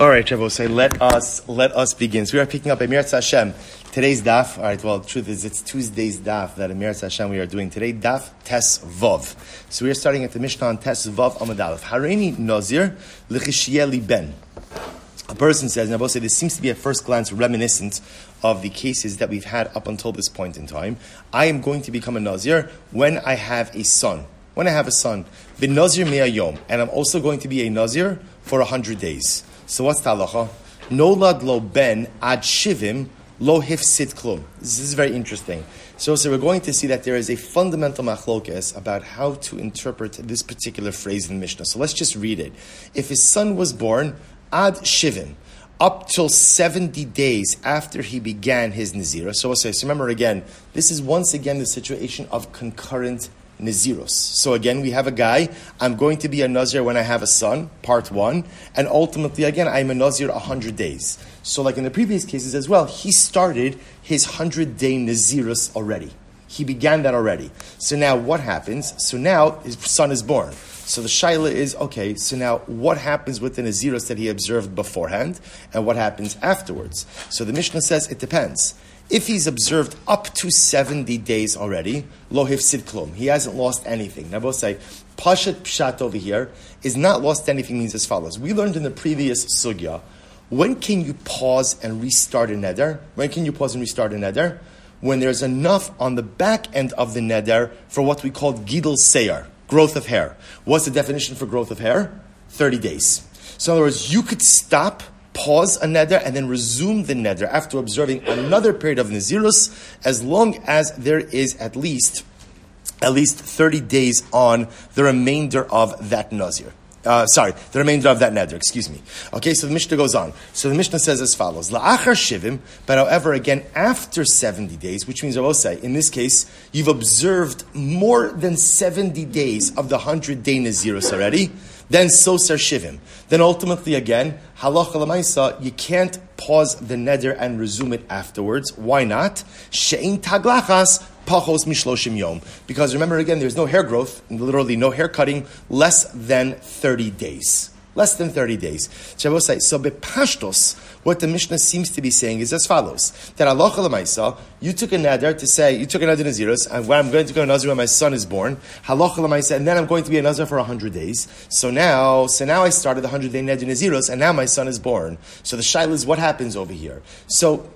All right, Shavuot, let us let us begin. So we are picking up Emir Hashem. Today's daf. All right. Well, the truth is, it's Tuesday's daf that Emir Hashem we are doing today. Daf Tes Vov. So we are starting at the Mishnah on Tes Vov Amad Aleph. Hareini Nazir lichishieli ben. A person says, and I will say this seems to be at first glance reminiscent of the cases that we've had up until this point in time. I am going to become a Nazir when I have a son. When I have a son, the Nazir yom, and I'm also going to be a Nazir for a hundred days. So what's the halacha? Nolad lo ben ad shivim lo hifsid klum. This is very interesting. So, so we're going to see that there is a fundamental machlokes about how to interpret this particular phrase in Mishnah. So let's just read it. If his son was born ad shivim, up till 70 days after he began his Nazira. So, so remember again, this is once again the situation of concurrent Naziros. So again, we have a guy, I'm going to be a Nazir when I have a son, part one, and ultimately, again, I'm a Nazir 100 days. So, like in the previous cases as well, he started his 100 day Naziros already. He began that already. So now what happens? So now his son is born. So the shaila is okay. So now, what happens with the naziros that he observed beforehand, and what happens afterwards? So the Mishnah says it depends. If he's observed up to 70 days already, lo hifsid klum, he hasn't lost anything. Now, both say, pashat pshat over here is not lost anything means as follows. We learned in the previous sugya, when can you pause and restart a neder? When can you pause and restart a neder? When there's enough on the back end of the neder for what we call gidel seyar, growth of hair. What's the definition for growth of hair? 30 days. So in other words, you could stop pause a neder and then resume the neder after observing another period of nazirus, as long as there is at least at least 30 days on the remainder of that nazir. Uh, sorry, the remainder of that neder, excuse me. Okay, so the Mishnah goes on. So the Mishnah says as follows, La'achar shivim, but however, again, after 70 days, which means I will say, in this case, you've observed more than 70 days of the 100 day Nazirus already, then Sosar Shivim. Then ultimately again, Halacha Lamaisa, you can't pause the neder and resume it afterwards. Why not? She'in taglachas pachos mishloshim yom. Because remember again, there's no hair growth, literally no hair cutting, less than 30 days. Less than 30 days. Shabbos so bepashtos, what the Mishnah seems to be saying is as follows: that Allah lemaisa, you took a neder to say you took a neder naziros, and when I'm going to go nazir when my son is born, halacha lemaisa, and then I'm going to be a nazir for hundred days. So now, so now I started the hundred day neder naziros, and now my son is born. So the shaila is what happens over here. So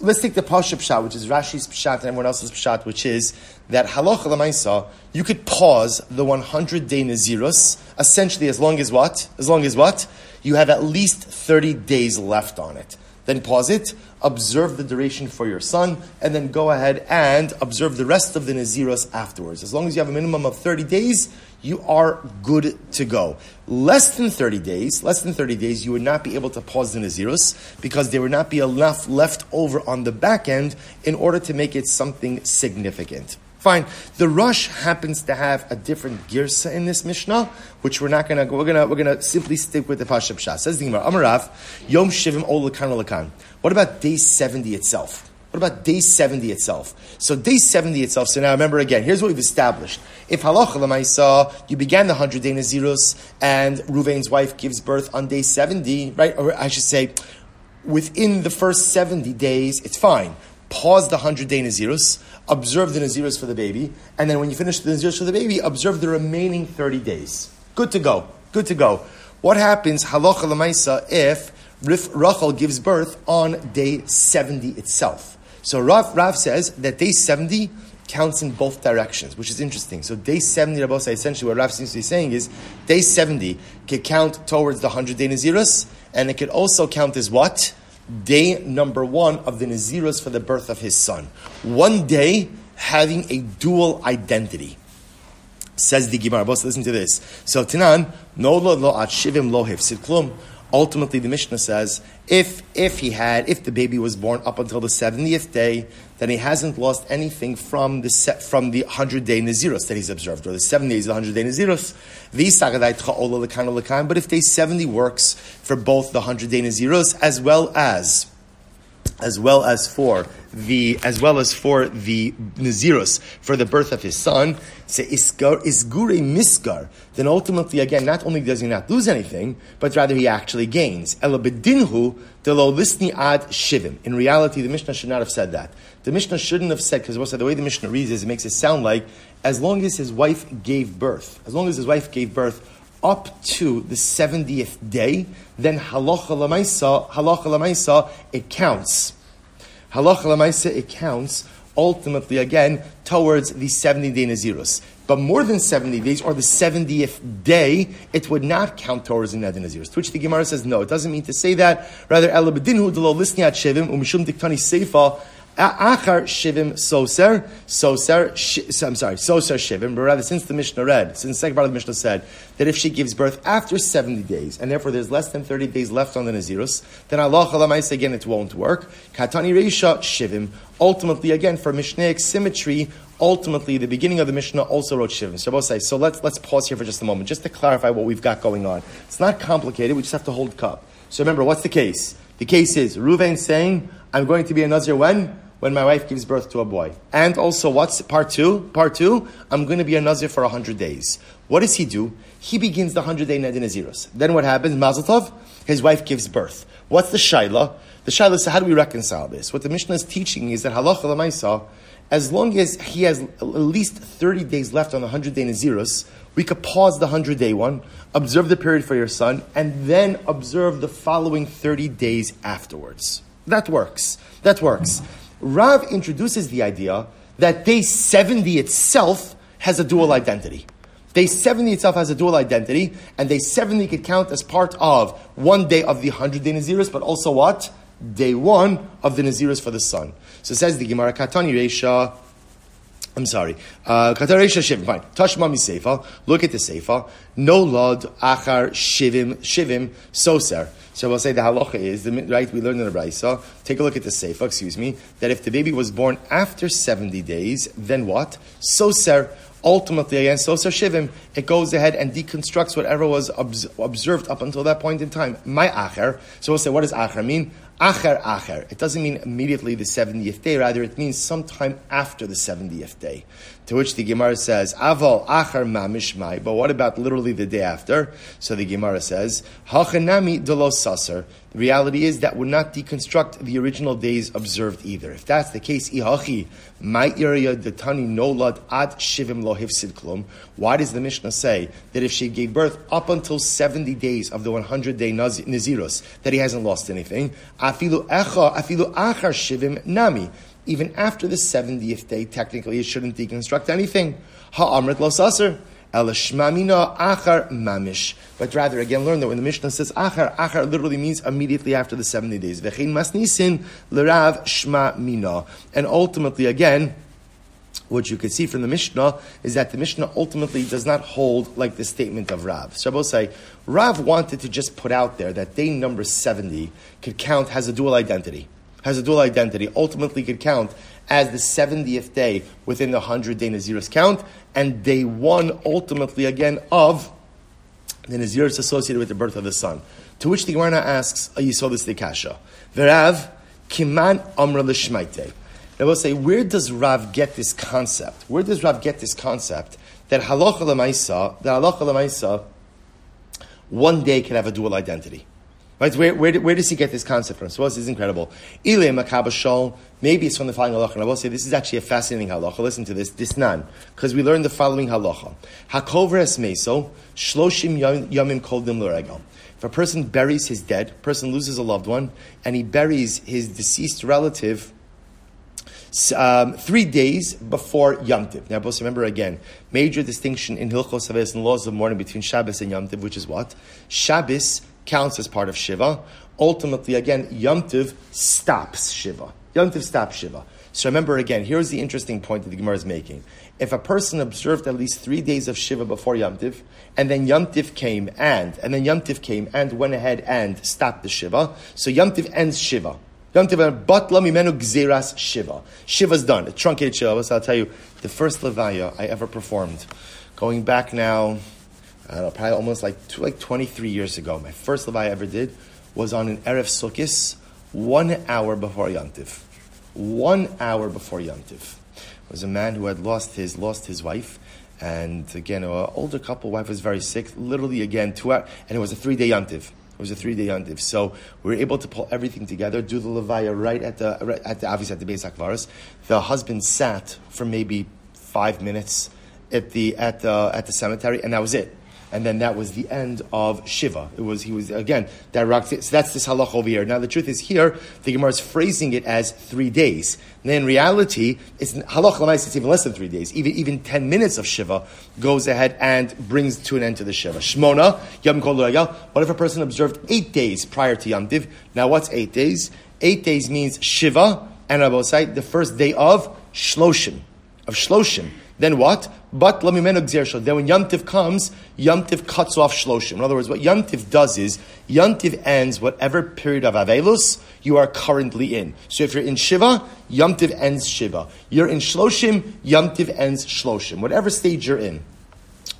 let's take the Pasha Pshat, which is Rashi's Pshat and everyone else's Pshat, which is that lemaisa, you could pause the 100 day Nazirus, essentially as long as what? As long as what? You have at least 30 days left on it. Then pause it, observe the duration for your son, and then go ahead and observe the rest of the Naziros afterwards. As long as you have a minimum of 30 days, you are good to go. Less than 30 days, less than 30 days, you would not be able to pause the Naziros because there would not be enough left over on the back end in order to make it something significant. Fine. The Rosh happens to have a different girsa in this Mishnah, which we're not gonna we're gonna we're gonna simply stick with the Pasha Pshat. Says the Gemara, Amarav, Yom Shivim Ol Lakan What about day seventy itself? What about day 70 itself? So day 70 itself, so now remember again, here's what we've established. If halacha saw you began the 100 day Nazirus, and Ruvain's wife gives birth on day 70, right? Or I should say, within the first 70 days, it's fine. Pause the 100 day Nazirus, observe the Nazirus for the baby, and then when you finish the Nazirus for the baby, observe the remaining 30 days. Good to go. Good to go. What happens, halacha lemaisa, if Rachel gives birth on day 70 itself? So Rav, Rav says that day 70 counts in both directions, which is interesting. So day 70, Rabbi essentially what Rav seems to be saying is day 70 could count towards the 100 day Nazirus, and it could also count as what? Day number one of the Nazirus for the birth of his son. One day having a dual identity. Says the Gemara. Listen to this. So Tanan, no lo lo at shivim lo hifsid klum. Ultimately, the Mishnah says if if he had if the baby was born up until the seventieth day, then he hasn't lost anything from the set, from the hundred day nazirus that he's observed, or the seven days of the hundred day nazirus. But if day seventy works for both the hundred day nazirus as well as as well as for the as well as for the Nazirus for the birth of his son, say isgar isgure miskar, then ultimately again not only does he not lose anything, but rather he actually gains. Elabedinhu delo ad shivim. In reality, the Mishnah should not have said that. The Mishnah shouldn't have said because the way the Mishnah reads is it makes it sound like as long as his wife gave birth, as long as his wife gave birth up to the 70th day, then halacha lamaisa, halacha it counts. Halacha lamaisa, it counts ultimately again towards the 70 day Nazirus. But more than 70 days or the 70th day, it would not count towards the Neder Nazirus. To which the Gemara says, no, it doesn't mean to say that. Rather, Elabedinhu delo lisniat shevim umishum diktani seifa Achar shivim soser, soser, sh- I'm sorry, soser shivim, but rather since the Mishnah read, since the second part of the Mishnah said that if she gives birth after 70 days, and therefore there's less than 30 days left on the Nazirus, then Allah Chalamais again it won't work. Katani Reisha shivim, ultimately again for Mishnaic symmetry, ultimately the beginning of the Mishnah also wrote shivim. So say, so let's, let's pause here for just a moment, just to clarify what we've got going on. It's not complicated, we just have to hold cup. So remember, what's the case? The case is Ruvain saying, I'm going to be a Nazir when? When my wife gives birth to a boy. And also, what's part two? Part two, I'm going to be a Nazir for 100 days. What does he do? He begins the 100 day Nedin Naziros. Then what happens? Mazel his wife gives birth. What's the Shaila? The Shaila is, how do we reconcile this? What the Mishnah is teaching is that halacha lemaisa, as long as he has at least 30 days left on the 100 day Naziros, we could pause the 100 day one, observe the period for your son, and then observe the following 30 days afterwards. That works. That works. Rav introduces the idea that day 70 itself has a dual identity. Day 70 itself has a dual identity, and day 70 could count as part of one day of the 100 day Naziris, but also what? Day one of the Naziris for the sun. So says the Gemara, Katani Reisha, I'm sorry. Uh, Kataresha Shivim, fine. Tashma Seifa. Look at the Seifa. No lod achar shivim shivim soser. So we'll say the halacha is the right. We learned in the Brisa. Take a look at the Seifa. Excuse me. That if the baby was born after seventy days, then what? Soser. Ultimately, again, soser shivim. It goes ahead and deconstructs whatever was observed up until that point in time. My acher. So we'll say, what does acher mean? Acher acher. It doesn't mean immediately the 70th day, rather it means sometime after the 70th day. To which the Gemara says, Aval acher mamishmai. But what about literally the day after? So the Gemara says, Hachanami delos saser. The reality is that would not deconstruct the original days observed either. If that's the case, ihachi, my area detani nolad ad shivim lo klum. Why does the Mishnah say that if she gave birth up until 70 days of the 100 day Nazirus, that he hasn't lost anything? Afilu echa, afilu achar shivim nami. Even after the 70th day, technically, it shouldn't deconstruct anything. Ha'amrit lo saser. Elashmamina achar mamish. But rather, again, learn that when the Mishnah says achar, achar literally means immediately after the 70 days. V'chein masnisin l'rav shma mina. And ultimately, again, what you can see from the Mishnah is that the Mishnah ultimately does not hold like the statement of Rav. Shabbos say, Rav wanted to just put out there that day number 70 could count, has a dual identity. Has a dual identity. Ultimately could count as the 70th day within the 100 day Nazirus count, and day one ultimately again of the Nazirus associated with the birth of the son. To which the Gemara asks, saw this the Kasha. Verav, Kiman Amra Lishmaite. Now we'll say, where does Rav get this concept? Where does Rav get this concept that halacha lemaisa, that halacha lemaisa, one day can have a dual identity? Right? Where, where, where, does he get this concept from? So this is incredible. Ile makabashol. Maybe it's from the following halacha. And I will say this is actually a fascinating halacha. Listen to this. This because we learned the following halacha. Hakovres meso shloshim yamim koldim l'regel. If a person buries his dead, person loses a loved one, and he buries his deceased relative um, three days before Yom Tiv. Now, both remember again, major distinction in Hilchos Haves and laws of mourning between Shabbos and Yom Tiv, which is what? Shabbos counts as part of Shiva. Ultimately, again, Yom Tiv stops Shiva. Yom Tiv stops Shiva. So remember again, here's the interesting point that the Gemara is making. If a person observed at least three days of Shiva before Yom Tiv, and then Yom Tiv came and, and then Yom Tiv came and went ahead and stopped the Shiva, so Yom Tiv ends Shiva. Uh, Batla mimenu gzeras shiva. Shiva's done. A truncated shiva. So I'll tell you, the first levaya I ever performed, going back now, I don't know, probably almost like two, like 23 years ago. My first levaya I ever did was on an erev sukkis one hour before Yantiv. One hour before Yantiv. It was a man who had lost his, lost his wife. And again, an older couple, wife was very sick, literally again, two hours, and it was a three day Yantiv. It was a three day yontiv. So we were able to pull everything together, do the levaya right at the, right at the obviously at the Beis Akvaris. The husband sat for maybe five minutes at the, at the, at the cemetery, and that was it and then that was the end of Shiva. It was he was again rock. So that's this halach over here. Now the truth is here the Gemara is phrasing it as three days. And in reality, it's halach lamais. It's even less than three days. Even even ten minutes of Shiva goes ahead and brings to an end to the Shiva. Shmona yom kol What if a person observed eight days prior to Yom Div? Now what's eight days? Eight days means Shiva and Rabosai, the first day of Shloshim of Shloshim. Then what? But lamimenu gzir Then when Yantiv comes, Yantiv cuts off shloshim. In other words, what Yantiv does is Yantiv ends whatever period of avelus you are currently in. So if you're in Shiva, Yantiv ends Shiva. You're in shloshim, Yantiv ends shloshim. Whatever stage you're in.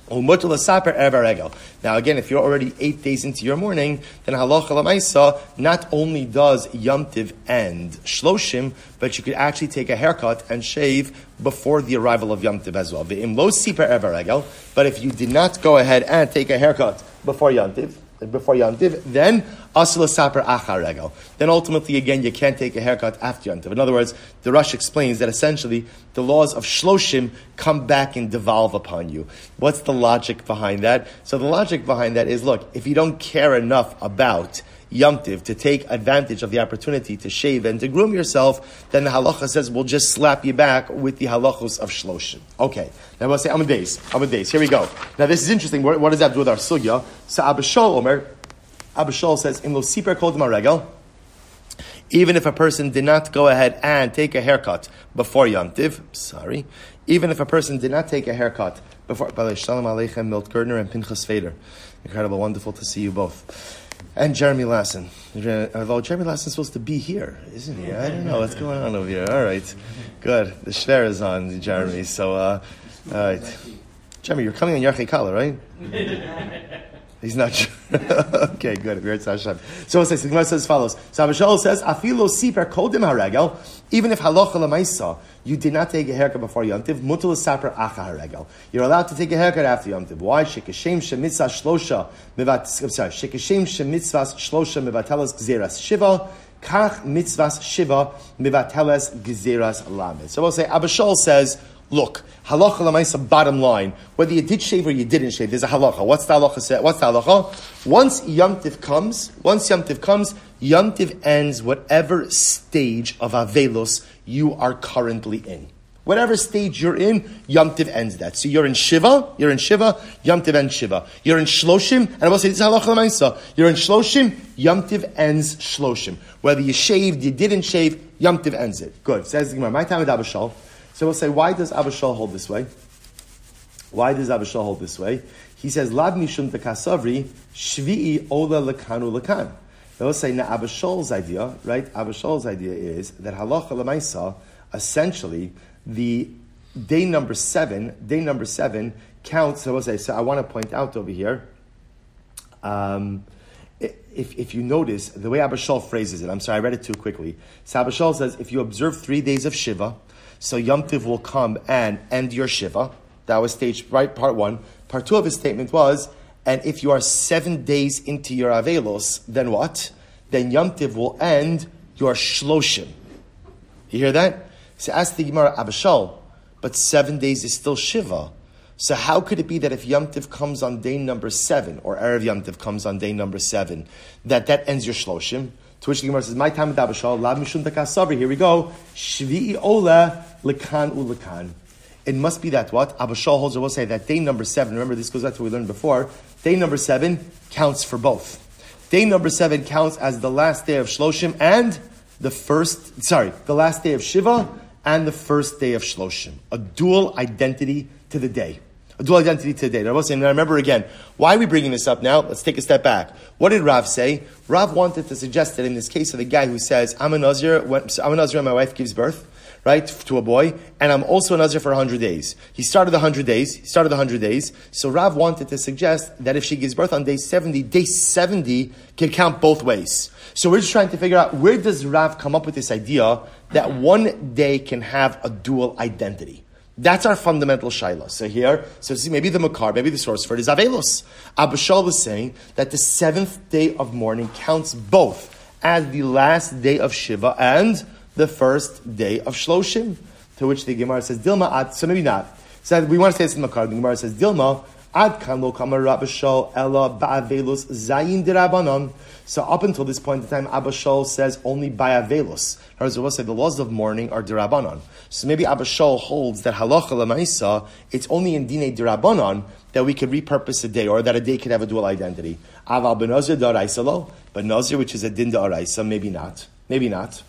Now again, if you're already eight days into your morning, then halacha lamaisa not only does yomtiv end shloshim, but you could actually take a haircut and shave before the arrival of yomtiv as well. But if you did not go ahead and take a haircut before yomtiv, before Yantiv, then Asla Saper Acharegel. Then ultimately, again, you can't take a haircut after Yantiv. In other words, the Rosh explains that essentially the laws of Shloshim come back and devolve upon you. What's the logic behind that? So the logic behind that is look, if you don't care enough about Yomtiv to take advantage of the opportunity to shave and to groom yourself, then the halacha says we'll just slap you back with the halachos of shloshim. Okay, now we'll say. Amud days. Here we go. Now this is interesting. What, what does that do with our sugya? So Abba Shaul Omer, Abba Shaul says in lo siper kol regel. Even if a person did not go ahead and take a haircut before Yontiv, sorry, even if a person did not take a haircut before, Shalom Aleichem, Milt Gerdner and Pinchas Fader. Incredible, wonderful to see you both and Jeremy Lassen. Although Jeremy Lassen's supposed to be here, isn't he? I don't know what's going on over here. All right, good. The shver is on, Jeremy. So, uh, all right, Jeremy, you're coming on Yarchei Kala, right? He's not sure. okay, good. So it says, the Gemara says as follows. So Abba Shaul says, Afilo siper kodim haragel, even if halacha lemaisa, you did not take a haircut before Yontiv, mutal saper acha haragel. You're allowed to take a haircut after Yontiv. Why? Shekashem shemitzah shlosha, mivat, sorry, shekashem shemitzvah shlosha mivatelas gzeras shiva, kach mitzvahs shiva mivatelas gzeras lamed. So we'll say, Abba Shaul says, Look, halacha lamaisa, bottom line, whether you did shave or you didn't shave, there's a halacha. What's the halacha say? What's the halacha? Once yomtiv comes, once yomtiv comes, yomtiv ends whatever stage of avelos you are currently in. Whatever stage you're in, yomtiv ends that. So you're in Shiva, you're in Shiva, yomtiv ends Shiva. You're in Shloshim, and I will say this is halacha lamaisa. You're in Shloshim, yomtiv ends Shloshim. Whether you shaved, you didn't shave, yomtiv ends it. Good. Says the Gemara, my time with Abba Shaul. So we'll say, why does Abba Shaul hold this way? Why does Abba Shaul hold this way? He says, Lab mishum tekasavri shvi'i ola lekanu lekan. They'll say, now Abba Shaul's idea, right? Abba Shaul's idea is that halacha lemaisa, essentially, the day number seven, day number seven counts. So, we'll say, so I want to point out over here. Um, if, if you notice the way Abba Shaul phrases it, I'm sorry, I read it too quickly. So Abba Shaul says, if you observe three days of Shiva, so Yom Tiv will come and end your Shiva. That was stage, right, part one. Part two of his statement was, and if you are seven days into your Avelos, then what? Then Yom Tiv will end your Shloshim. You hear that? So ask the Gemara, Abba Shaul, but seven days is still Shiva. So how could it be that if Yom Tiv comes on day number seven, or Erev Yom Tiv comes on day number seven, that that ends your Shloshim? To which the Gemara says, "My time with Abba Shaul, lav mishum takasavri." Here we go. Shvi'i ola lekan ulekan. It must be that what Abba Shaul holds. I will say that day number seven. Remember, this goes back to what we learned before. Day number seven counts for both. Day number seven counts as the last day of Shloshim and the first. Sorry, the last day of Shiva and the first day of Shloshim. A dual identity to the day dual identity today. Was saying, I remember again, why are we bringing this up now? Let's take a step back. What did Rav say? Rav wanted to suggest that in this case of the guy who says, I'm a Nazir, when, I'm a Nazir and my wife gives birth, right, to a boy, and I'm also a Nazir for 100 days. He started the 100 days, he started the 100 days, so Rav wanted to suggest that if she gives birth on day 70, day 70 can count both ways. So we're just trying to figure out where does Rav come up with this idea that one day can have a dual identity. That's our fundamental shaila. So here, so see, maybe the makar, maybe the source for it is Avelos. Abba Shaul was saying that the seventh day of mourning counts both as the last day of Shiva and the first day of Shloshim. To which the Gemara says, Dilma ad, so maybe not. So we want to say this in Makar. The Gemara says, Dilma ad kan lo kamar Rabashal ella ba'avelus zayin dirabanon. So up until this point in time, Abba says only by Avelus. In other words, say the laws of mourning are dirabanon. So maybe Abba holds that halacha lemaisa, it's only in dine dirabanon that we could repurpose a day, or that a day could have a dual identity. Aval benazir daraisa but nazir, which is a din daraisa, maybe not, maybe not.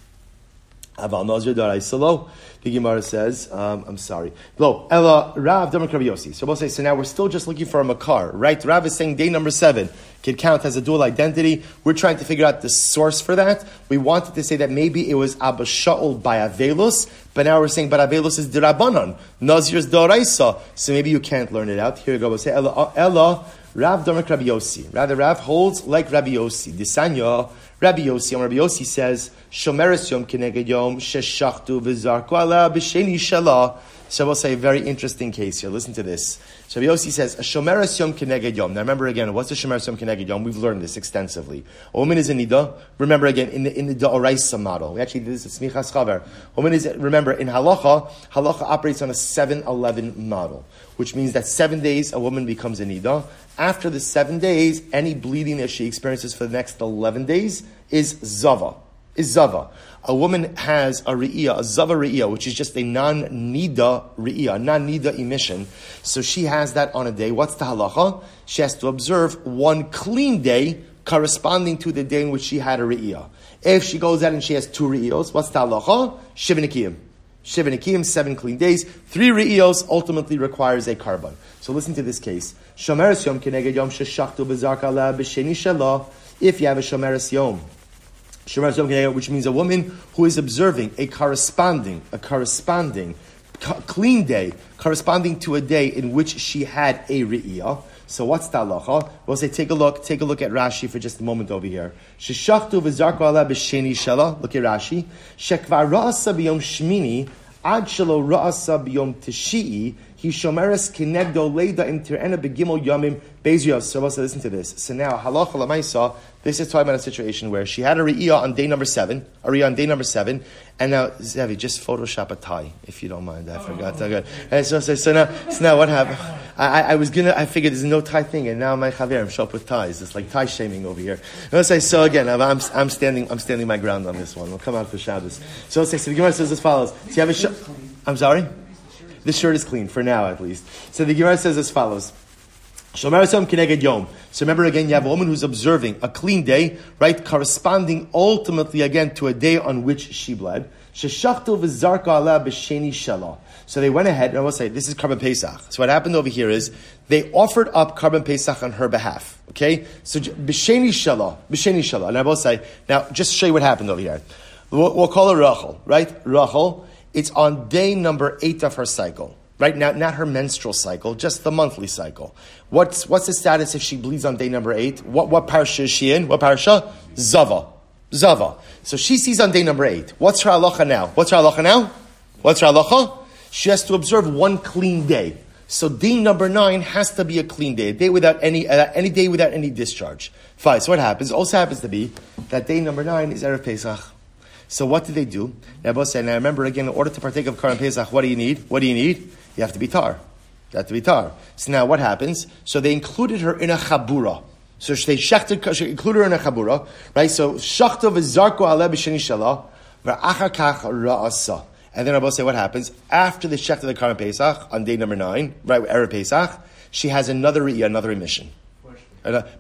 Aval nazir daraisa the Gemara says, um, I'm sorry. Lo, Ella, Rav, Demar Yosi. So we'll say, so now we're still just looking for a Makar, right? Rav is saying day number seven can count as a dual identity. We're trying to figure out the source for that. We wanted to say that maybe it was Abba Shaul by Avelus, but now we're saying, but Avelus is Dirabanan. Nazir's Doraisa. So maybe you can't learn it out. Here we go. We'll say, Ella, Ella Rav Domer Rabbi Yossi. Rather, Rav holds like Rabbi Yossi. Disanya, Rabbi Yossi. Rabbi Yossi says, Shomeres Yom Keneged Yom Sheshachtu V'Zarku Ala B'Sheni Shalah. So we'll say a very interesting case here. Listen to this. So Yossi says, a shomeres yom keneged yom. Now remember again, what's a shomeres yom keneged yom? We've learned this extensively. A woman is a nida. Remember again, in the, in the da'oraisa model. We actually did this at smichas chaver. Woman is, remember, in halacha, halacha operates on a 7-11 model. Which means that seven days a woman becomes a nida. After the seven days, any bleeding that she experiences for the next 11 days is zava. Is zava a woman has a re'iyah, a zava re'iyah, which is just a non-nida re'iyah, non-nida emission, so she has that on a day. What's the halacha? She has to observe one clean day corresponding to the day in which she had a re'iyah. If she goes out and she has two re'iyos, what's the halacha? Shivanikiyim. Shivanikiyim, seven clean days. Three re'iyos ultimately requires a carbon. So listen to this case. Shomeres yom keneged yom sheshachtu bezarka la b'sheni shalah. If you have a shomeres yom, which means a woman who is observing a corresponding, a corresponding clean day, corresponding to a day in which she had a re'iyah. So what's the halacha? We'll say, take a look, take a look at Rashi for just a moment over here. Sheshachtu v'zarku ala b'sheni shala. Look at Rashi. Shekvar ra'asa b'yom shmini ad shelo ra'asa b'yom tishi'i he shomeres kinegdo leida im tirena begimel yomim beziyos. So let's listen to this. So now halacha lamaisa. This is talking about a situation where she had a re'iyah on day number seven, a re'iyah on day number seven, and now Zevi just Photoshop a tie, if you don't mind. I forgot. Okay. And so, so, so now, so now what happened? I, I, was gonna. I figured there's no tie thing, and now my chaverim show up with ties. It's like tie shaming over here. And say so again. I'm, I'm, I'm, standing. I'm standing my ground on this one. We'll come out for Shabbos. So let's say. So the Gemara says as follows. So you have a. Sh- I'm sorry. The shirt is clean, for now at least. So the Gemara says as follows. So remember again, you have a woman who's observing a clean day, right, corresponding ultimately again to a day on which she bled. So they went ahead, and I will say, this is Karban Pesach. So what happened over here is, they offered up Karban Pesach on her behalf. Okay? So b'sheni shala, b'sheni shala. And I will say, now, just show you what happened over here. We'll, we'll call her Rachel, right? Rachel it's on day number eight of her cycle. Right now, not her menstrual cycle, just the monthly cycle. What's, what's the status if she bleeds on day number eight? What, what parsha is she in? What parsha? Zava. Zava. So she sees on day number eight. What's her halacha now? What's her halacha now? What's her halacha? She has to observe one clean day. So day number nine has to be a clean day, a day without any, uh, any day without any discharge. Fine. So what happens? Also happens to be that day number nine is Erev Pesach. So what did they do? Rabbi said, and I remember again, in order to partake of Karan Pesach, what do you need? What do you need? You have to be tar. You have to be tar. So now what happens? So they included her in a chabura. So they shechted, she included her in a chabura, right? So shachta v'zarko ale b'sheni shalah, v'achar kach ra'asa. And then Rabbi say, what happens? After the shechta the Karan Pesach, on day number nine, right, Erev Pesach, she has another another emission.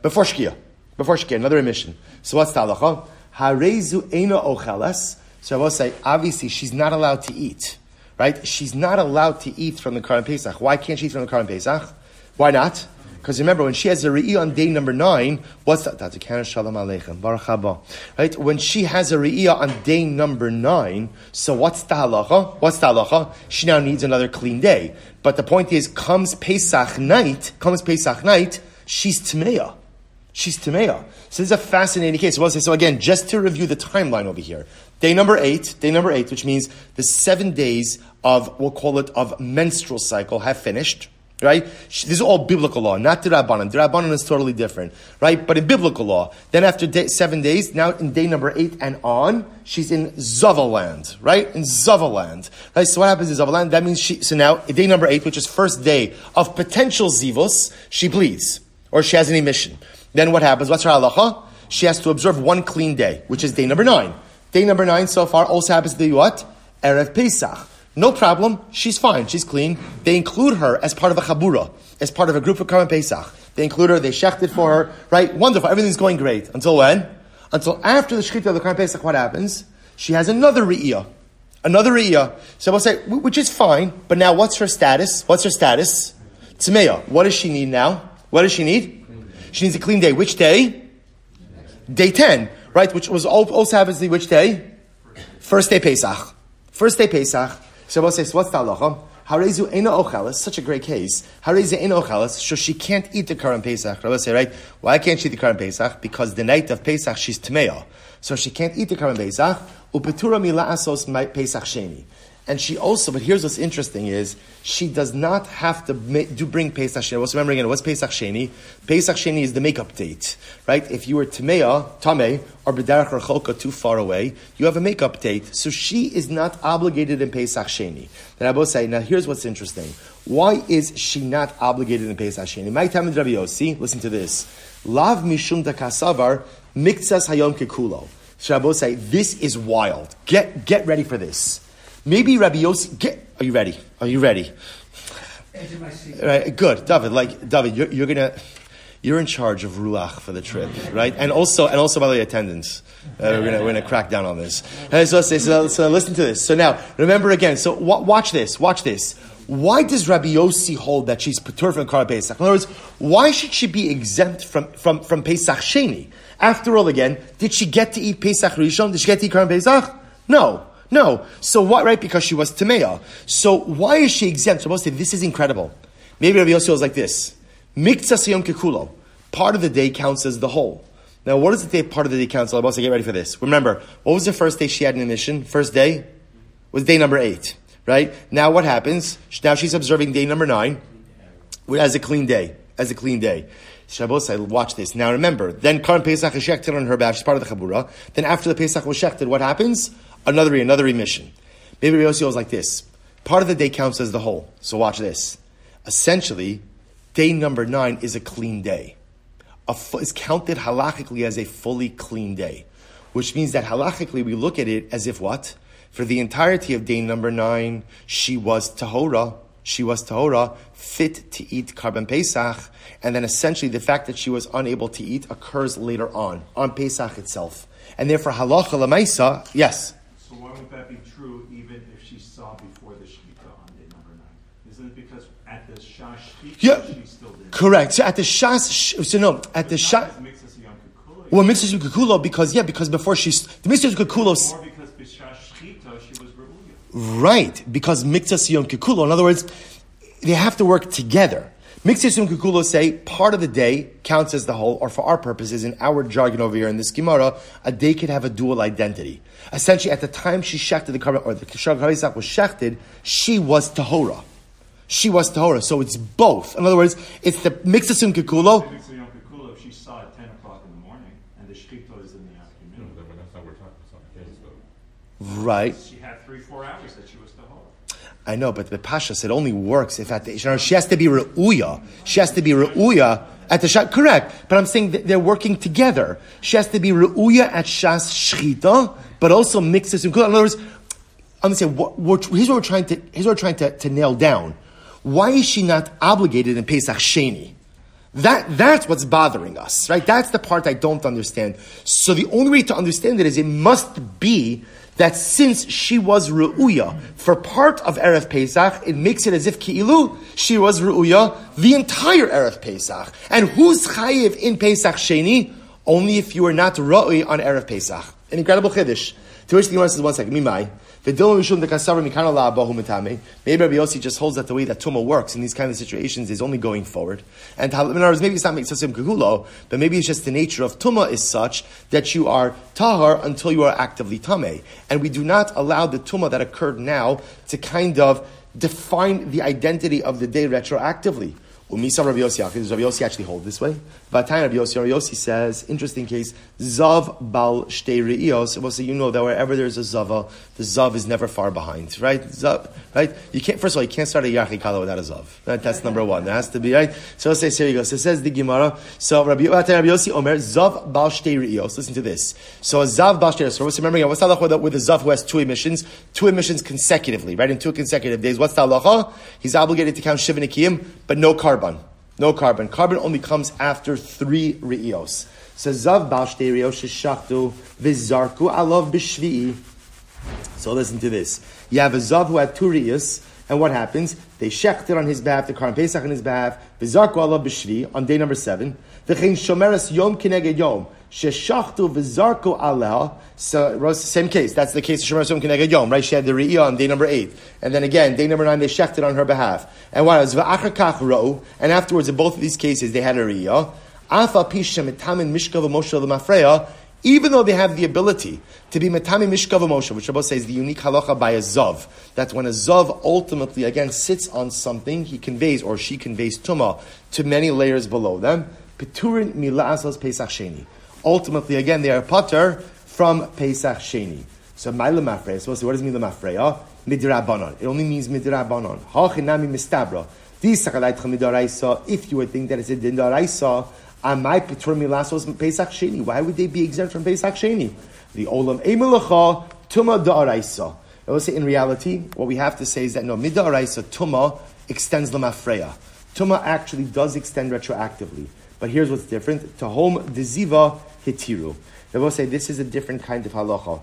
Before Shkia. Before Shkia, another emission. So what's the halacha? Harezu ocheles. So I will say, obviously, she's not allowed to eat, right? She's not allowed to eat from the Karan Pesach. Why can't she eat from the Karan Pesach? Why not? Because remember, when she has a re'iyah on day number nine, what's that? That's a shalom aleichem, baruch haba. Right? When she has a re'iyah on day number nine, so what's the halacha? What's the halacha? She now needs another clean day. But the point is, comes Pesach night, comes Pesach night, she's tmeya. She's Tameya. So this is a fascinating case. So again, just to review the timeline over here. Day number eight, day number eight, which means the seven days of, we'll call it, of menstrual cycle have finished. Right? This is all biblical law, not the Rabbanan. The Rabbanan is totally different. Right? But in biblical law, then after day, seven days, now in day number eight and on, she's in Zavaland. Right? In Zavaland. Right? So what happens in Zavaland? That means she, so now, day number eight, which is first day of potential zivos, she bleeds. Or she has an emission. Then what happens? What's her halacha? She has to observe one clean day, which is day number nine. Day number nine so far also happens to be what? Erev Pesach. No problem. She's fine. She's clean. They include her as part of a chabura, as part of a group of Karban Pesach. They include her. They shechted for her. Right? Wonderful. Everything's going great. Until when? Until after the shechita of the Karban Pesach, what happens? She has another re'iyah. Another re'iyah. So we'll say, which is fine, but now what's her status? What's her status? Tmeya. What does she need now? What does she need? She needs a clean day. Which day? Day 10, right? Which was also happens to be which day? First day Pesach. First day Pesach. Shabbos says, what's the halacha? Harezu ena ochelis, such a great case. Harezu ena ochelis, so she can't eat the current Pesach. Rabbi say, right? Why can't she eat the current Pesach? Because the night of Pesach she's tmeya, so she can't eat the current Pesach. Upetura mila asos Pesach sheni. And she also, but here's what's interesting is she does not have to make, do bring Pesach Sheni. What's remembering again? What's Pesach Sheni? Pesach Sheni is the makeup date, right? If you were Tamea, Tame, or B'derach Racholka too far away, you have a makeup date. So she is not obligated in Pesach Sheni. Then I both say, now here's what's interesting. Why is she not obligated in Pesach Sheni? My time in Rabbi Yossi, listen to this. Lav mishum kasavar miktsas hayom kekulo. Rabbi say, this is wild. Get, get ready for this. Maybe Rabbi Yossi, get, are you ready? Are you ready? Right, good, David. Like David, you're, you're gonna, you're in charge of ruach for the trip, right? And also, and also by the attendance, uh, we're gonna we're gonna crack down on this. Uh, so, so, so, listen to this. So now, remember again. So w- watch this. Watch this. Why does Rabbi Yossi hold that she's patur from Kar Pesach? In other words, why should she be exempt from, from, from Pesach Sheni? After all, again, did she get to eat Pesach Rishon? Did she get to eat Kar Pesach? No. No. So what, right? Because she was Tamea. So why is she exempt? Supposed to say, this is incredible. Maybe Rabbi Yossi was like this. Mikta Siyom Kekulo. Part of the day counts as the whole. Now, what is the day part of the day counts? I'm to get ready for this. Remember, what was the first day she had an emission? First day was day number eight, right? Now what happens? Now she's observing day number nine as a clean day, as a clean day. Shabbos, I watch this. Now remember, then Karan Pesach is shechted on her back. She's part of the Chabura. Then after the Pesach was shechted, what happens? Another another emission. Maybe Yossi was like this. Part of the day counts as the whole. So watch this. Essentially, day number nine is a clean day. A counted halachically as a fully clean day, which means that halachically we look at it as if what? For the entirety of day number nine, she was tahora, she was tahora, fit to eat Karban Pesach, and then essentially the fact that she was unable to eat occurs later on, on Pesach itself. And therefore, halacha lemaisa, yes? So why would that be true even if she saw before the shkita on day number nine? Isn't it because at the shkita yeah. she still did? Correct. So at the shas, so no, at the shas. Well, mixes with kukulo because yeah, because before she's the mixes with kukulo. Or because shchita she was. Right, because mixas yom kikulo. In other words, they have to work together. Mixes Kukulo say part of the day counts as the whole, or for our purposes, in our jargon over here in this Gemara, a day could have a dual identity. Essentially, at the time she shechted the carbon, or the Kishar was shechted, she was Tahora. She was Tahora. So it's both. In other words, it's the Mixes Kukulo. If she saw at 10 o'clock in the morning, and the Shechita is in the afternoon. No, that's not what we're talking about. Right. She had three, four hours that she was I know, but the Pasha said only works if at the she has to be Re'uya. She has to be Re'uya at the Shas. Correct. But I'm saying they're working together. She has to be Re'uya at Shas Shchita, but also mixes. In other words, I'm saying, what, here's what we're trying to, here's what we're trying to, to nail down. Why is she not obligated in Pesach Sheni? That, that's what's bothering us, right? That's the part I don't understand. So the only way to understand it is it must be that since she was Ru'uya for part of Erev Pesach, it makes it as if Ki'ilu, she was Ru'uya the entire Erev Pesach. And who's Chayiv in Pesach Sheni? Only if you are not Ru'uy on Erev Pesach. An incredible Chiddush. To which the Gemara says, one second, Mimai. Maybe Rabbi Yossi just holds that the way that Tumah works in these kind of situations is only going forward. And maybe it's not Meksasim Kahulo, but maybe it's just the nature of Tumah is such that you are Tahar until you are actively Tameh. And we do not allow the Tumah that occurred now to kind of define the identity of the day retroactively. Umisa Rabbi Yossi, does Rabbi Yossi actually hold this way? Vatayim Rabbi Yossi, Yossi says, interesting case, Zav Bal Shtei Re'iyos. Well, so you know that wherever there's a Zava, the Zav is never far behind, right? Zav, right? You can't, first of all, you can't start a Yachi Kala without a Zav. Right? That's number one. There has to be, right? So let's say, here you go. So it says the Gemara. So Rabbi, Vatayim Rabbi Yossi Omer, Zav Bal Shtei. Listen to this. So a Zav Bal Shtei Re'iyos. So remembering, what's the halacha with, a Zav who has two emissions? Two emissions consecutively, right? In two consecutive days. What's the halacha? He's obligated to count Shiva but no carbon. No carbon. Carbon only comes after three ri'os. So zav bal shtei ri'os sheshachtu v'zarku alav b'shvi'i. So listen to this. You have a zav who had two ri'os, and what happens? They shechted on his behalf, the Karban Pesach on his behalf, v'zarku alav b'shvi'i, on day number seven. V'chein shomeres yom kineged yom. Sheshachtu v'zarku aleh. So same case. That's the case of Shemar Sum Yom, right? She had the Re'iyah on day number eight, and then again day number nine they shechted on her behalf. And what was v'achakach ro? And afterwards, in both of these cases, they had a Re'iyah. Afa pisha mitamin mishkav moshe l'mafreya. Even though they have the ability to be metami mishkav moshe, which Rabbi says the unique halacha by a zav, that when a zav ultimately again sits on something, he conveys or she conveys tuma to many layers below them. Peturin milasas pesach sheni ultimately, again, they are potter from Pesach Sheni. So, Maila Mafreya, so what does it mean, the Mafreya? Ah, Midrabanon. It only means Midrabanon. Hachinami Mistabra. If you would think that it's a din daraisa, I might petur milasos Pesach Sheni. Why would they be exempt from Pesach Sheni? The olam emelacha tuma daraisa. I will say in reality, what we have to say is that no midaraisa tuma extends the mafreya. Tuma actually does extend retroactively. But here's what's different. To home diziva hitiru. They will say this is a different kind of halacha.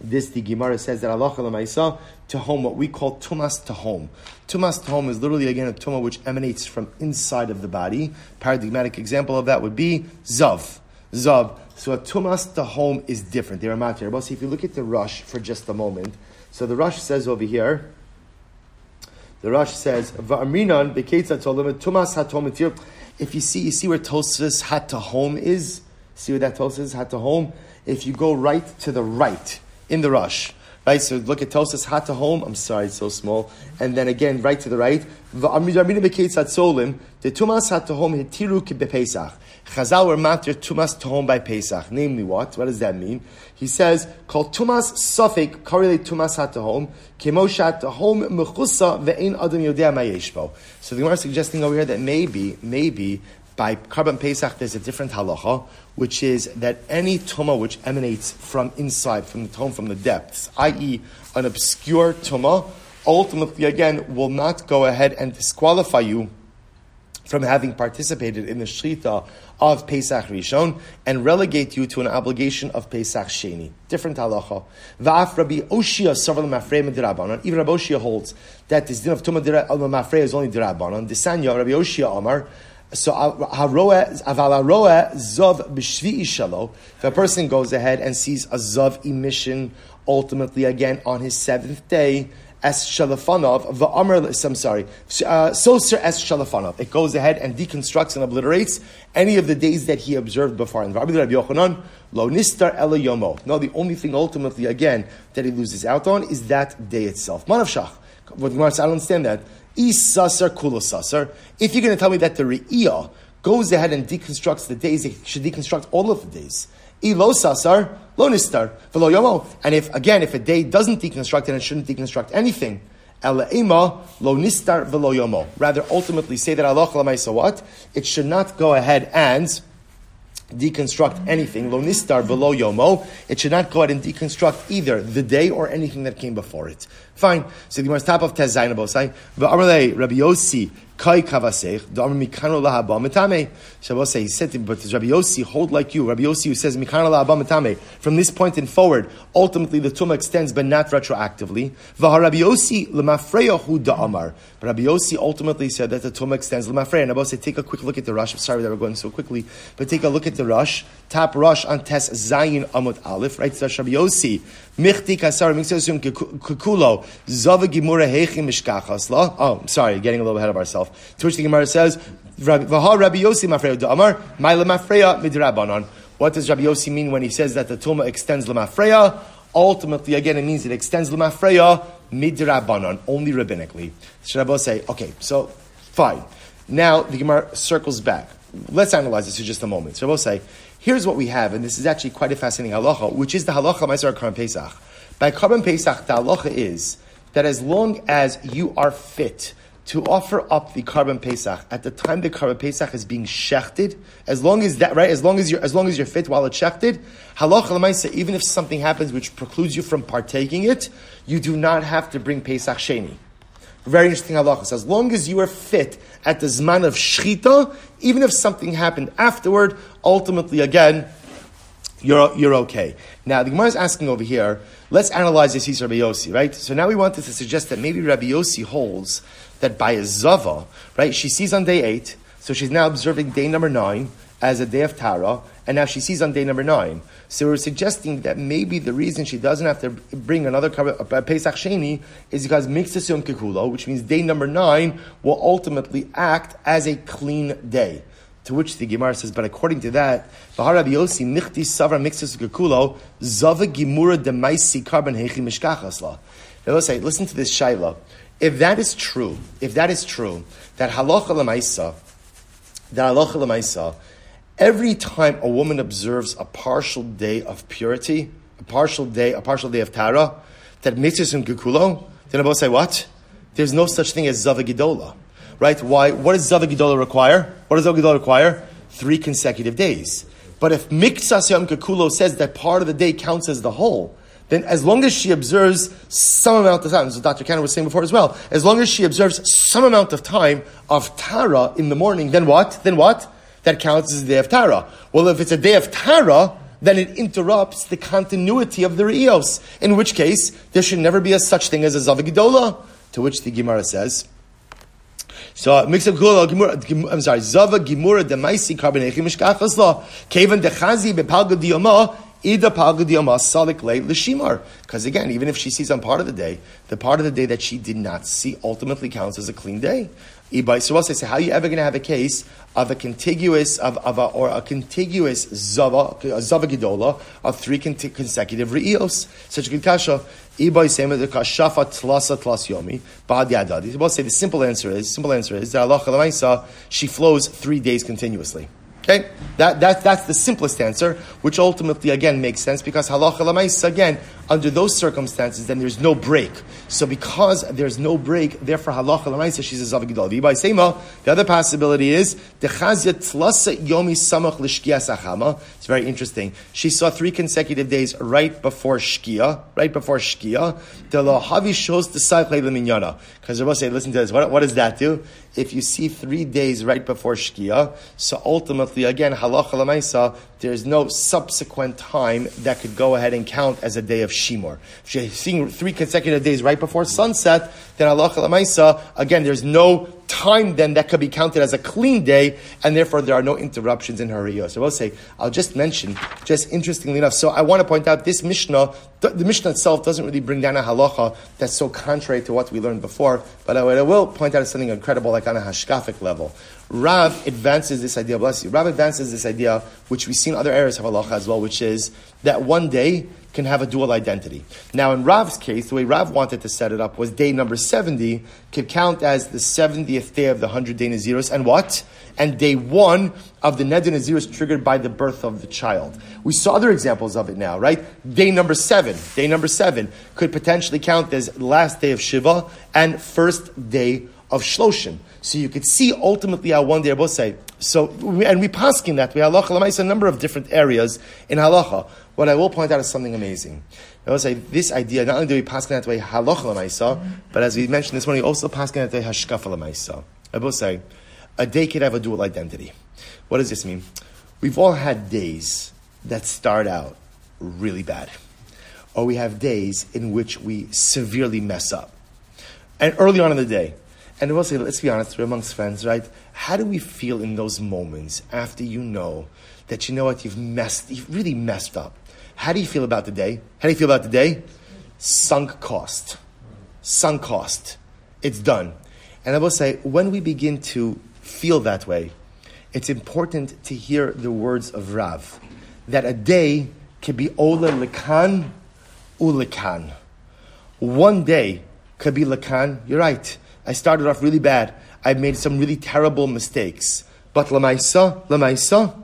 This, the Gemara says that halacha lemaisa to home, what we call tumas to home. Tumas to home is literally again a tuma which emanates from inside of the body. Paradigmatic example of that would be zav. Zav. So a tumas to home is different. They're matter. But if you look at the Rosh for just a moment, so the Rosh says over here. The Rosh says, "Va'amrinan beketza tolim tumas If you see, you see where Tosfos hat to home is. See what that Tosfos had to home? If you go right to the right in the Rosh, right? So look at Tosfos hat to home. I'm sorry, it's so small. And then again, right to the right. The tumas hat to home hitiru Pesach. Chazal were matter tumas to home by Pesach. Namely, what? What does that mean? He says, "Called tumas suffik correlate tumas hat to home kemoshat to home mechusa ve'in adam yodea mayeshbo." So the Gemara is suggesting over here that maybe, maybe by Karban Pesach, there's a different halacha, which is that any tuma which emanates from inside, from the tome, from the depths, i.e., an obscure tuma, ultimately, again, will not go ahead and disqualify you from having participated in the shechita of Pesach Rishon and relegate you to an obligation of Pesach Sheni. Different halacha. Va'af Rabbi Oshia Savar Mafrei Medirabanan. Even Rabbi Oshia holds that this din of Tumah Mafrei is only Dirabanan. Desanya Rabbi Oshia Amar. So zov shalo. If a person goes ahead and sees a zov emission, ultimately again on his seventh day, as shalafanov va'amr. I'm sorry, uh, soser as shalafanov. It goes ahead and deconstructs and obliterates any of the days that he observed before. And Rabbi Yochanan lo nistar yomo. No, the only thing ultimately again that he loses out on is that day itself. Manav shach. I don't understand that. Isasar kulasasar. If you're going to tell me that the Re'iyah goes ahead and deconstructs the days, it should deconstruct all of the days. Ilo sasar, lo nistar, velo yomo. And if, again, if a day doesn't deconstruct, then it shouldn't deconstruct anything. Ema lo nistar velo yomo. Rather, ultimately say that Allah what? It should not go ahead and deconstruct anything. Lo nistar velo yomo. It should not go out and deconstruct either the day or anything that came before it. Fine. So the top of Tezayin Rabbi Yossi Kai kavasech, da'amar mikano lahaba metame. Shabbos he said to but Rabbi Yossi, hold like you. Rabbi Yossi who says, mikano lahaba metame. From this point in forward, ultimately the tumah extends, but not retroactively. V'ha Rabbi Yossi hu da'amar. But Rabbi Yossi ultimately said that the tumah extends lemafreya. And Rabbi say, take a quick look at the Rosh. I'm sorry that we're going so quickly, but take a look at the Rosh. Top Rosh on Tes Zayin Amud Aleph, right? So Rabbi Yossi, michti kasar miksasum kukulo, zava gimura heichim mishkachas la. Oh, sorry, getting a little ahead of ourselves. To which the Gemara says, V'ha Rabbi Yossi mafreya da'amar, ma'ila mafreya midrabanon. What does Rabbi Yossi mean when he says that the Tumah extends lemafreya? Ultimately, again, it means it extends lemafreya midrabanon, only rabbinically. So Rabbi say, okay, so fine. Now the Gemara circles back. Let's analyze this for just a moment. So Rabbi say, here's what we have, and this is actually quite a fascinating halacha, which is the halacha Maisar Karban Pesach. By Karban Pesach, the halacha is that as long as you are fit to offer up the Karban Pesach at the time the Karban Pesach is being shechted, as long as that right, as long as you're as long as you're fit while it's shechted, halacha lemaisa, even if something happens which precludes you from partaking it, you do not have to bring Pesach Sheni. Very interesting halacha. As long as you are fit at the zman of shchita, even if something happened afterward, ultimately again, you're, you're okay. Now, the Gemara is asking over here, let's analyze this Yisrael Rabbi Yossi, right? So now we wanted to suggest that maybe Rabbi Yossi holds that by a Zava, right, she sees on day eight, so she's now observing day number nine as a day of Tara, and now she sees on day number nine. So we're suggesting that maybe the reason she doesn't have to bring another uh, Pesach Sheni is because Mixas Yom Kikulo, which means day number nine will ultimately act as a clean day. To which the Gemara says, but according to that, Baharabi Yossi Michti Savra Mixas Kikulo Zava Gimura Demaisi Karban Hechi Mishkachasla. Now let's say, listen to this Shaila. If that is true, if that is true, that halacha lemaisa, that halacha lemaisa, every time a woman observes a partial day of purity, a partial day, a partial day of tara, that mitzvahs in gekulo, then Abba say what? There's no such thing as zavagidola, right? Why? What does zavagidola require? What does zavagidola require? Three consecutive days. But if miktsas yom says that part of the day counts as the whole, then as long as she observes some amount of time, as Dr. Cannon was saying before as well, as long as she observes some amount of time of Tara in the morning, then what? Then what? That counts as a day of Tara. Well, if it's a day of Tara, then it interrupts the continuity of the Rios, in which case there should never be a such thing as a Zavagidola, to which the Gemara says, so kula. I'm sorry. Zava gimura demaisi karbonechi mishkachas la. Kevan dechazi bepalga diyama Ida salik l'shimar. Because again, even if she sees on part of the day, the part of the day that she did not see ultimately counts as a clean day. So we'll say, how are you ever going to have a case of a contiguous of, of a, or a contiguous zava a zava gedola of three consecutive re'ios? Such a kasha. Ibay sema the kashafa tlasa tlas yomi ba'ad. We'll say the simple answer is simple answer is that Allah she flows three days continuously. Okay, that, that, that's the simplest answer, which ultimately again makes sense because halacha lamais again under those circumstances then there's no break. So because there's no break, therefore halacha lamais she's a zavigdol. The other possibility is tlasa yomi samach. It's very interesting. She saw three consecutive days right before shkia, right before shkia. The lahavi shows the cycle minyana. Because Rabbi say, listen to this. What, what does that do? If you see three days right before shkia, so ultimately again halacha lamaisa, there's no subsequent time that could go ahead and count as a day of Shimor. If you're seeing three consecutive days right before sunset, then Allah Maisa, again, there's no time then that could be counted as a clean day, and therefore there are no interruptions in her. So I will say, I'll just mention, just interestingly enough, so I want to point out this Mishnah, the, Mishnah itself doesn't really bring down a halacha that's so contrary to what we learned before, but I will point out something incredible, like on a hashkafic level. Rav advances this idea, bless you, Rav advances this idea, which we see in other areas of halacha as well, which is that one day can have a dual identity. Now, in Rav's case, the way Rav wanted to set it up was day number 70 could count as the 70th day of the 100 day Naziros, and what? And day one of the Neder Naziros triggered by the birth of the child. We saw other examples of it now, right? Day number seven, day number seven could potentially count as last day of Shiva and first day of Shloshim. So you could see ultimately how one day I both say. So, and we paskin that we halacha a number of different areas in halacha. What I will point out is something amazing. I will say this idea, not only do we pass that way halacha l'maisa, but as we mentioned this morning, also pass that way hashkafa l'maisa. I both say, a day could have a dual identity. What does this mean? We've all had days that start out really bad, or we have days in which we severely mess up. And early on in the day, and we'll say, let's be honest, we're amongst friends, right? How do we feel in those moments after you know that you know what you've messed, you've really messed up? How do you feel about the day? How do you feel about the day? Sunk cost. Sunk cost. It's done. And I will say, when we begin to feel that way, it's important to hear the words of Rav that a day can be ola lekan ulekan. One day could be lekan. You're right. I started off really bad. I made some really terrible mistakes. But lamaisa, lamaisa,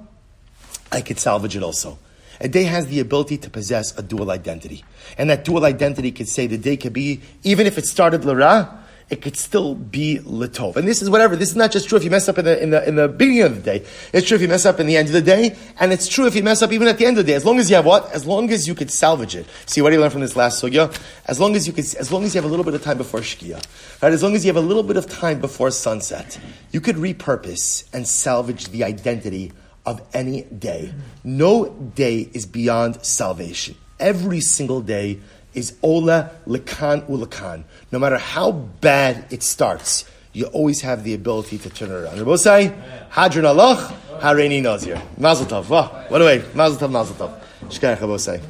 I could salvage it also. A day has the ability to possess a dual identity. And that dual identity could say the day could be, even if it started Lara, it could still be Litov. And this is whatever. This is not just true if you mess up in the, in the, in the beginning of the day. It's true if you mess up in the end of the day. And it's true if you mess up even at the end of the day. As long as you have what? As long as you could salvage it. See, what do you learn from this last sugya? As long as you could, as long as you have a little bit of time before Shkia. Right? As long as you have a little bit of time before sunset. You could repurpose and salvage the identity of any day. No day is beyond salvation. Every single day is ola lekan ulakan. No matter how bad it starts, you always have the ability to turn it around. Rabosai, hadran alach, hareini nazir. Mazel tov. Wow, what a way. Mazel tov, mazel tov. Shkayach Rabosai.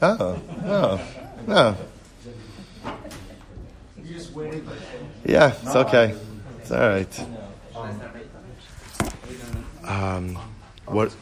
Oh, no, no. Yeah, it's okay. It's all right. Um, what?